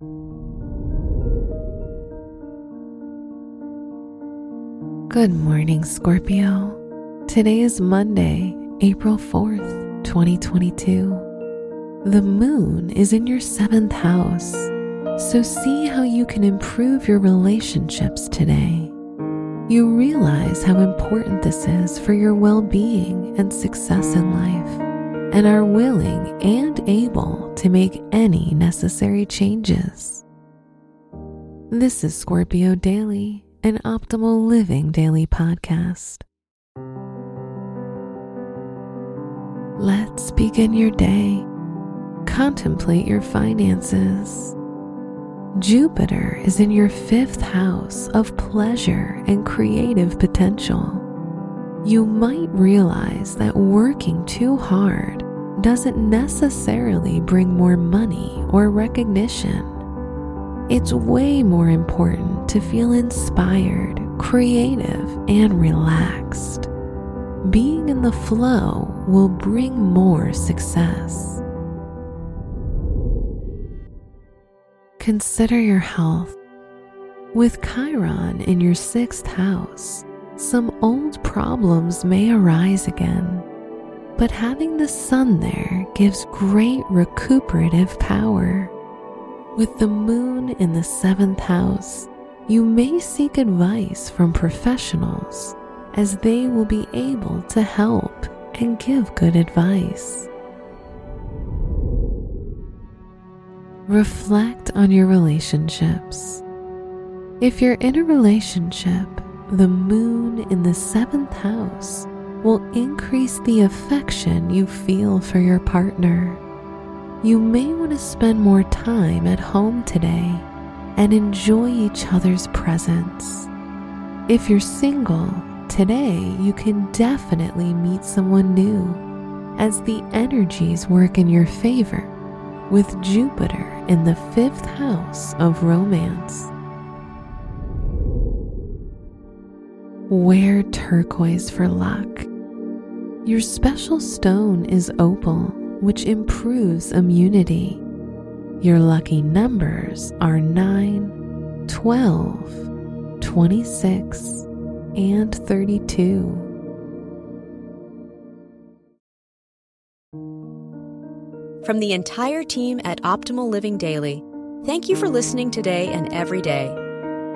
Good morning, Scorpio. Today is Monday, April 4th, 2022. The moon is in your seventh house, so see how you can improve your relationships today. You realize how important this is for your well being and success in life, and are willing and able to make any necessary changes. This is Scorpio Daily an optimal living daily podcast. Let's begin your day. Contemplate your finances. Jupiter is in your fifth house of pleasure and creative potential. You might realize that working too hard doesn't necessarily bring more money or recognition it's way more important to feel inspired, creative, and relaxed. Being in the flow will bring more success. Consider your health. With Chiron in your sixth house, some old problems may arise again, but having the sun there gives great recuperative power. With the moon in the seventh house, you may seek advice from professionals as they will be able to help and give good advice. Reflect on your relationships. If you're in a relationship, the moon in the seventh house will increase the affection you feel for your partner you may want to spend more time at home today and enjoy each other's presence. If you're single, today you can definitely meet someone new as the energies work in your favor with Jupiter in the fifth house of romance. Wear turquoise for luck. Your special stone is opal which improves immunity. Your lucky numbers are 9, 12, 26, and 32. From the entire team at Optimal Living Daily, thank you for listening today and every day.